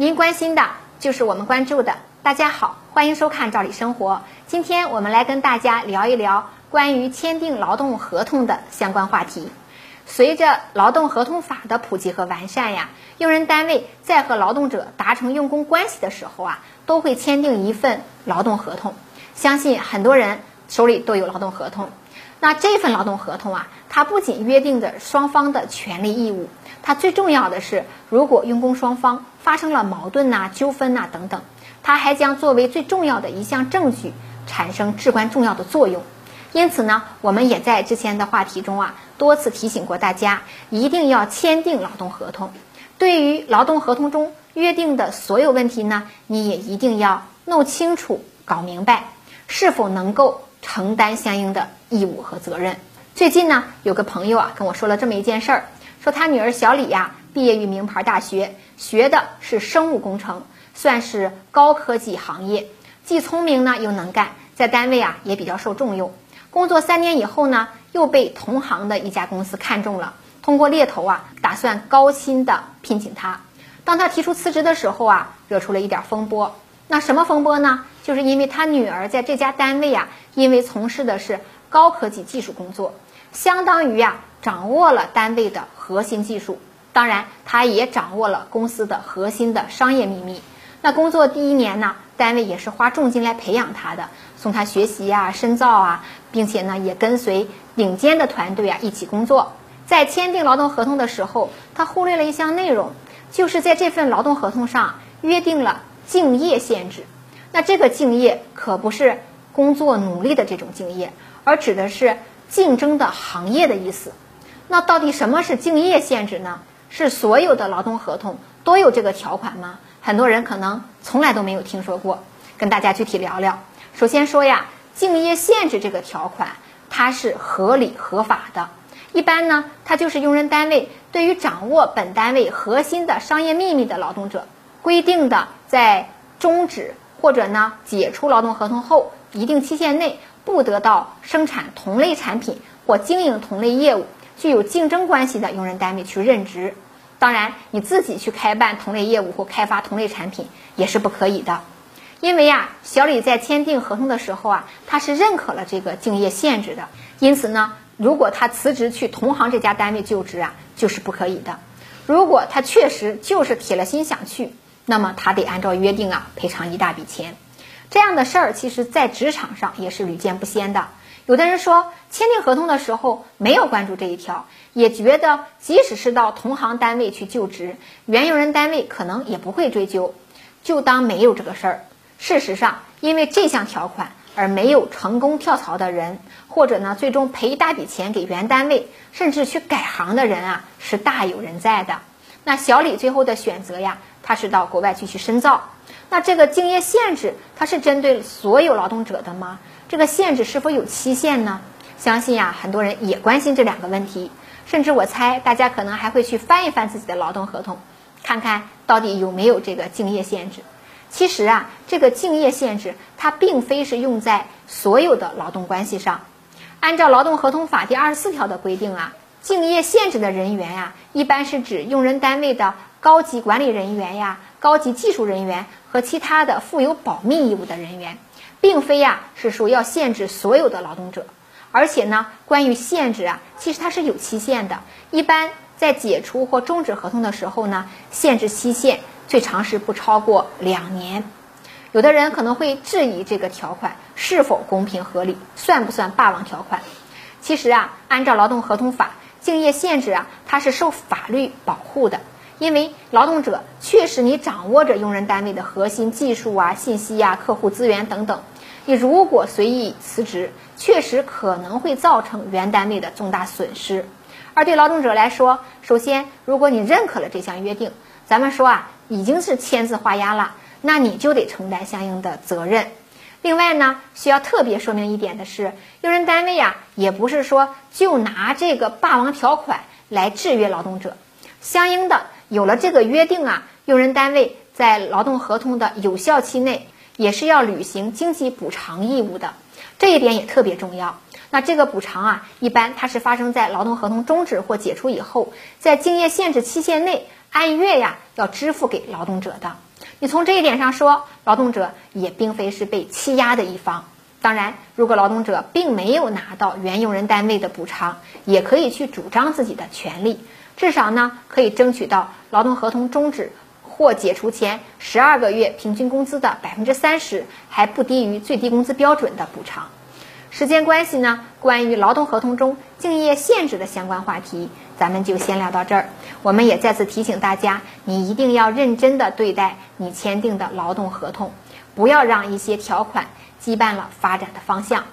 您关心的就是我们关注的。大家好，欢迎收看《赵理生活》。今天我们来跟大家聊一聊关于签订劳动合同的相关话题。随着劳动合同法的普及和完善呀，用人单位在和劳动者达成用工关系的时候啊，都会签订一份劳动合同。相信很多人手里都有劳动合同。那这份劳动合同啊，它不仅约定着双方的权利义务，它最重要的是，如果用工双方发生了矛盾呐、纠纷呐等等，它还将作为最重要的一项证据，产生至关重要的作用。因此呢，我们也在之前的话题中啊，多次提醒过大家，一定要签订劳动合同。对于劳动合同中约定的所有问题呢，你也一定要弄清楚、搞明白，是否能够承担相应的义务和责任。最近呢，有个朋友啊跟我说了这么一件事儿，说他女儿小李呀，毕业于名牌大学，学的是生物工程，算是高科技行业，既聪明呢又能干，在单位啊也比较受重用。工作三年以后呢，又被同行的一家公司看中了，通过猎头啊，打算高薪的聘请他。当他提出辞职的时候啊，惹出了一点风波。那什么风波呢？就是因为他女儿在这家单位啊，因为从事的是高科技技术工作，相当于啊掌握了单位的核心技术，当然他也掌握了公司的核心的商业秘密。那工作第一年呢，单位也是花重金来培养他的，送他学习啊、深造啊，并且呢，也跟随顶尖的团队啊一起工作。在签订劳动合同的时候，他忽略了一项内容，就是在这份劳动合同上约定了敬业限制。那这个敬业可不是工作努力的这种敬业，而指的是竞争的行业的意思。那到底什么是敬业限制呢？是所有的劳动合同都有这个条款吗？很多人可能从来都没有听说过，跟大家具体聊聊。首先说呀，敬业限制这个条款，它是合理合法的。一般呢，它就是用人单位对于掌握本单位核心的商业秘密的劳动者，规定的在终止或者呢解除劳动合同后一定期限内，不得到生产同类产品或经营同类业务具有竞争关系的用人单位去任职。当然，你自己去开办同类业务或开发同类产品也是不可以的，因为呀，小李在签订合同的时候啊，他是认可了这个竞业限制的，因此呢，如果他辞职去同行这家单位就职啊，就是不可以的。如果他确实就是铁了心想去，那么他得按照约定啊赔偿一大笔钱。这样的事儿，其实在职场上也是屡见不鲜的。有的人说，签订合同的时候没有关注这一条，也觉得即使是到同行单位去就职，原用人单位可能也不会追究，就当没有这个事儿。事实上，因为这项条款而没有成功跳槽的人，或者呢最终赔一大笔钱给原单位，甚至去改行的人啊，是大有人在的。那小李最后的选择呀，他是到国外继续深造。那这个竞业限制，它是针对所有劳动者的吗？这个限制是否有期限呢？相信呀，很多人也关心这两个问题，甚至我猜大家可能还会去翻一翻自己的劳动合同，看看到底有没有这个竞业限制。其实啊，这个竞业限制它并非是用在所有的劳动关系上。按照劳动合同法第二十四条的规定啊，竞业限制的人员呀，一般是指用人单位的高级管理人员呀、高级技术人员和其他的负有保密义务的人员。并非呀，是说要限制所有的劳动者，而且呢，关于限制啊，其实它是有期限的。一般在解除或终止合同的时候呢，限制期限最长是不超过两年。有的人可能会质疑这个条款是否公平合理，算不算霸王条款？其实啊，按照劳动合同法，竞业限制啊，它是受法律保护的。因为劳动者确实你掌握着用人单位的核心技术啊、信息啊、客户资源等等，你如果随意辞职，确实可能会造成原单位的重大损失。而对劳动者来说，首先，如果你认可了这项约定，咱们说啊，已经是签字画押了，那你就得承担相应的责任。另外呢，需要特别说明一点的是，用人单位啊，也不是说就拿这个霸王条款来制约劳动者，相应的。有了这个约定啊，用人单位在劳动合同的有效期内也是要履行经济补偿义务的，这一点也特别重要。那这个补偿啊，一般它是发生在劳动合同终止或解除以后，在竞业限制期限内按月呀要支付给劳动者的。你从这一点上说，劳动者也并非是被欺压的一方。当然，如果劳动者并没有拿到原用人单位的补偿，也可以去主张自己的权利，至少呢可以争取到劳动合同终止或解除前十二个月平均工资的百分之三十，还不低于最低工资标准的补偿。时间关系呢，关于劳动合同中竞业限制的相关话题，咱们就先聊到这儿。我们也再次提醒大家，你一定要认真的对待你签订的劳动合同，不要让一些条款。羁绊了发展的方向。